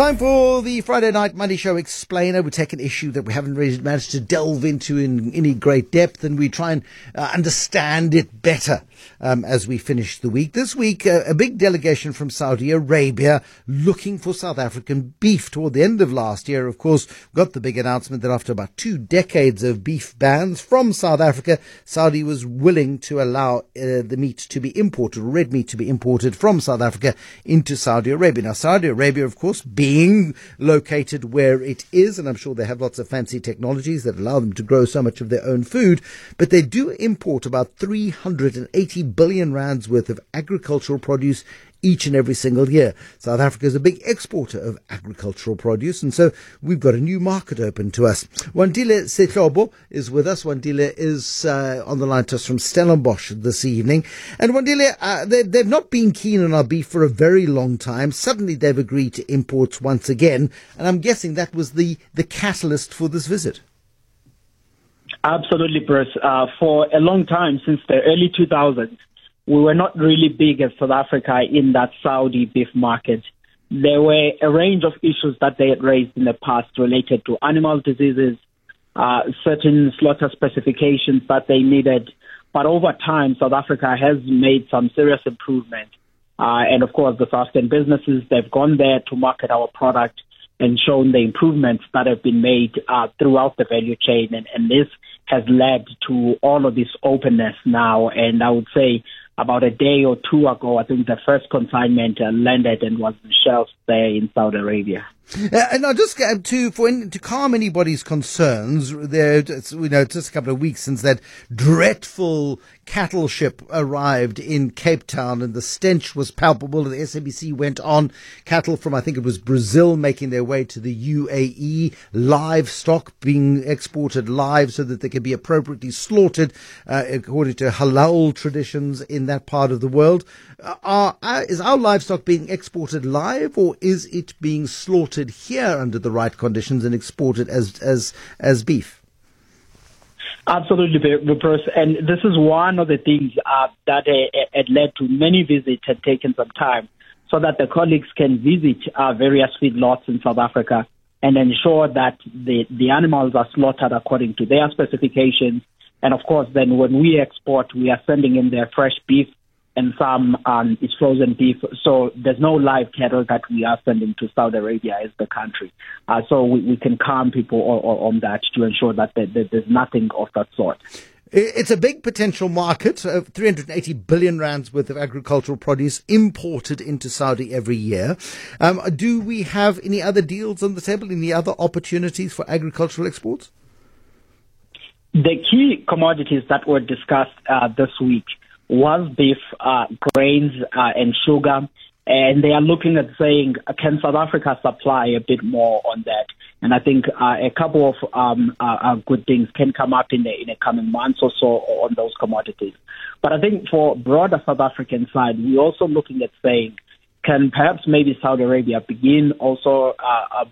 Time for the Friday Night Money Show Explainer. We take an issue that we haven't really managed to delve into in any great depth and we try and uh, understand it better um, as we finish the week. This week, uh, a big delegation from Saudi Arabia looking for South African beef. Toward the end of last year, of course, got the big announcement that after about two decades of beef bans from South Africa, Saudi was willing to allow uh, the meat to be imported, red meat to be imported from South Africa into Saudi Arabia. Now, Saudi Arabia, of course, being located where it is, and I'm sure they have lots of fancy technologies that allow them to grow so much of their own food, but they do import about 380 billion rands worth of agricultural produce each and every single year. South Africa is a big exporter of agricultural produce, and so we've got a new market open to us. Wandile Sihlobo is with us. Wandile is uh, on the line to us from Stellenbosch this evening. And Wandile, uh, they, they've not been keen on our beef for a very long time. Suddenly they've agreed to imports once again, and I'm guessing that was the, the catalyst for this visit. Absolutely, Bruce. Uh, for a long time, since the early 2000s, we were not really big as South Africa in that Saudi beef market. There were a range of issues that they had raised in the past related to animal diseases, uh, certain slaughter specifications that they needed. But over time, South Africa has made some serious improvement. Uh, and of course, the South African businesses, they've gone there to market our product and shown the improvements that have been made uh, throughout the value chain. And, and this has led to all of this openness now. And I would say about a day or two ago, I think the first consignment uh, landed and was shelved there in Saudi Arabia. Uh, and I just get to for to calm anybody's concerns. There, you know, just a couple of weeks since that dreadful cattle ship arrived in Cape Town, and the stench was palpable. The SABC went on cattle from I think it was Brazil making their way to the UAE, livestock being exported live so that they could be appropriately slaughtered uh, according to halal traditions in that part of the world. Uh, are, uh, is our livestock being exported live, or is it being slaughtered here under the right conditions and exported as as as beef? Absolutely, Bruce. And this is one of the things uh, that uh, had led to many visits had taken some time so that the colleagues can visit uh, various feedlots in South Africa and ensure that the, the animals are slaughtered according to their specifications. And of course, then when we export, we are sending in their fresh beef and some um, is frozen beef. So there's no live cattle that we are sending to Saudi Arabia as the country. Uh, so we, we, can calm people on, on, that to ensure that there, there's nothing of that sort. It's a big potential market of 380 billion rands worth of agricultural produce imported into Saudi every year. Um, do we have any other deals on the table? Any other opportunities for agricultural exports? The key commodities that were discussed uh, this week was beef, uh, grains, uh, and sugar. And they are looking at saying, uh, can South Africa supply a bit more on that? And I think uh, a couple of um, uh, uh, good things can come up in the in the coming months or so on those commodities. But I think for broader South African side, we're also looking at saying, can perhaps maybe Saudi Arabia begin also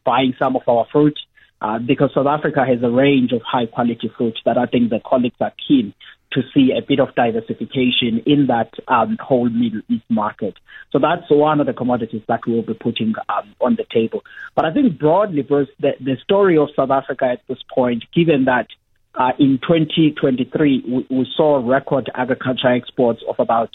buying some of our fruit? Uh, because South Africa has a range of high quality fruit that I think the colleagues are keen to see a bit of diversification in that um, whole Middle East market. So that's one of the commodities that we'll be putting um, on the table. But I think broadly, Bruce, the, the story of South Africa at this point, given that uh, in 2023 we, we, saw record agriculture exports of about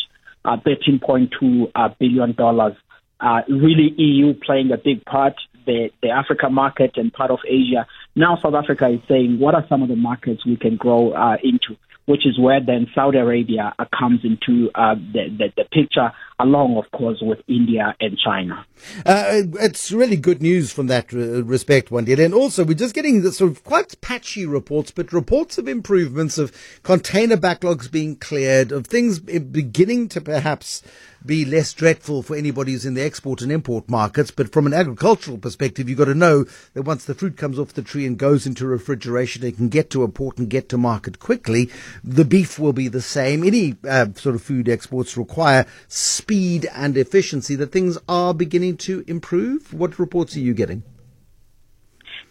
uh, 13.2 uh, billion dollars. Uh, really, EU playing a big part, the, the Africa market and part of Asia. Now, South Africa is saying, what are some of the markets we can grow uh, into? Which is where then Saudi Arabia comes into uh, the, the, the, picture, along, of course, with India and China. Uh, it's really good news from that respect, Wandile. And also, we're just getting the sort of quite patchy reports, but reports of improvements, of container backlogs being cleared, of things beginning to perhaps be less dreadful for anybody who's in the export and import markets. But from an agricultural perspective, you've got to know that once the fruit comes off the tree and goes into refrigeration, it can get to a port and get to market quickly. The beef will be the same. Any uh, sort of food exports require speed and efficiency. That things are beginning to improve. What reports are you getting?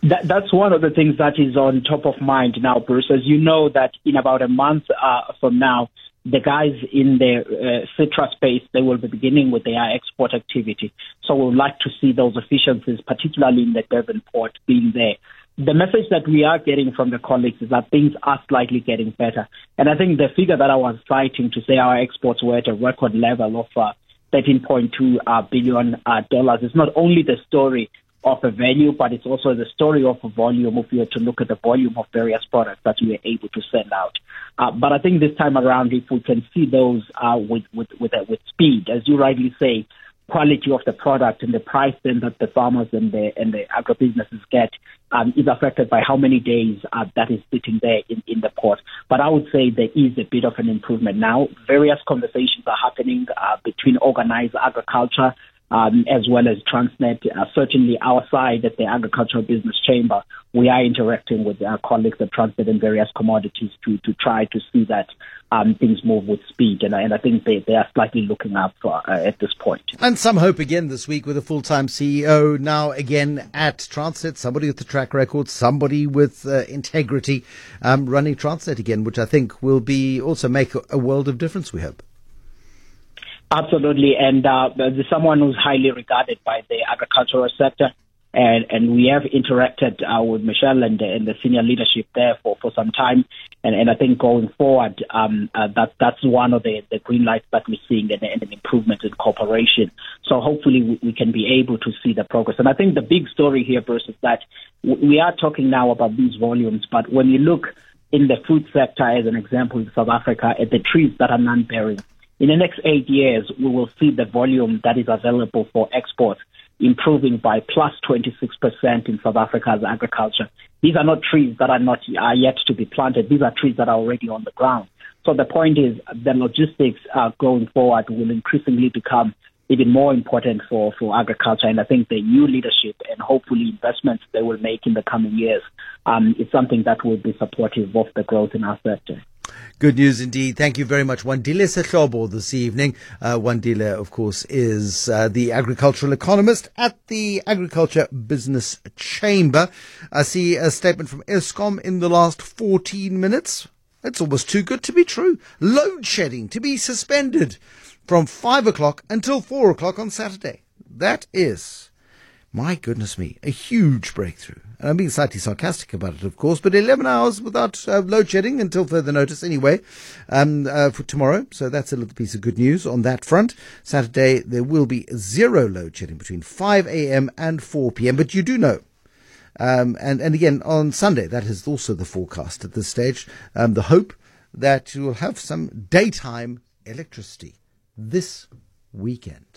That, that's one of the things that is on top of mind now, Bruce. As you know, that in about a month uh, from now, the guys in the uh, citrus space, they will be beginning with their export activity. So we would like to see those efficiencies, particularly in the Durban port, being there. The message that we are getting from the colleagues is that things are slightly getting better. And I think the figure that I was citing to say our exports were at a record level of uh, 13.2 uh, billion uh, dollars is not only the story of a value, but it's also the story of a volume if you were to look at the volume of various products that we were able to send out. Uh, but I think this time around, if we can see those uh, with with with, uh, with speed, as you rightly say, quality of the product and the price then that the farmers and the and the agribusinesses get um, is affected by how many days uh, that is sitting there in, in the port. But I would say there is a bit of an improvement now. Various conversations are happening uh, between organized agriculture um, as well as Transnet. Uh, certainly, our side at the Agricultural Business Chamber, we are interacting with our colleagues at Transnet and various commodities to, to try to see that um, things move with speed. And, and I think they, they are slightly looking up uh, at this point. And some hope again this week with a full time CEO now again at Transnet, somebody with the track record, somebody with uh, integrity um, running Transnet again, which I think will be also make a world of difference, we hope. Absolutely, and uh, someone who's highly regarded by the agricultural sector, and and we have interacted uh, with Michelle and, and the senior leadership there for, for some time, and, and I think going forward, um, uh, that that's one of the, the green lights that we're seeing and, and an improvement in cooperation. So hopefully we, we, can be able to see the progress. And I think the big story here, Bruce, is that we are talking now about these volumes, but when you look in the food sector, as an example, in South Africa, at the trees that are non-bearing in the next eight years, we will see the volume that is available for export improving by plus 26% in South Africa's agriculture. These are not trees that are not are yet to be planted. These are trees that are already on the ground. So the point is the logistics uh, going forward will increasingly become even more important for, for agriculture. And I think the new leadership and hopefully investments they will make in the coming years um, is something that will be supportive of the growth in our sector. Good news indeed. Thank you very much. Wandile Sihlobo this evening. Uh, Wandile, of course, is uh, the agricultural economist at the Agriculture Business Chamber. I see a statement from Eskom in the last 14 minutes. It's almost too good to be true. Load shedding to be suspended from 5 o'clock until 4 o'clock on Saturday. That is my goodness me, a huge breakthrough. And I'm being slightly sarcastic about it, of course, but 11 hours without uh, load shedding until further notice anyway, um, uh, for tomorrow. So that's a little piece of good news on that front. Saturday, there will be zero load shedding between 5 a.m. and 4 p.m. But you do know um, and, and again, on Sunday, that is also the forecast at this stage. Um, the hope that you will have some daytime electricity this weekend.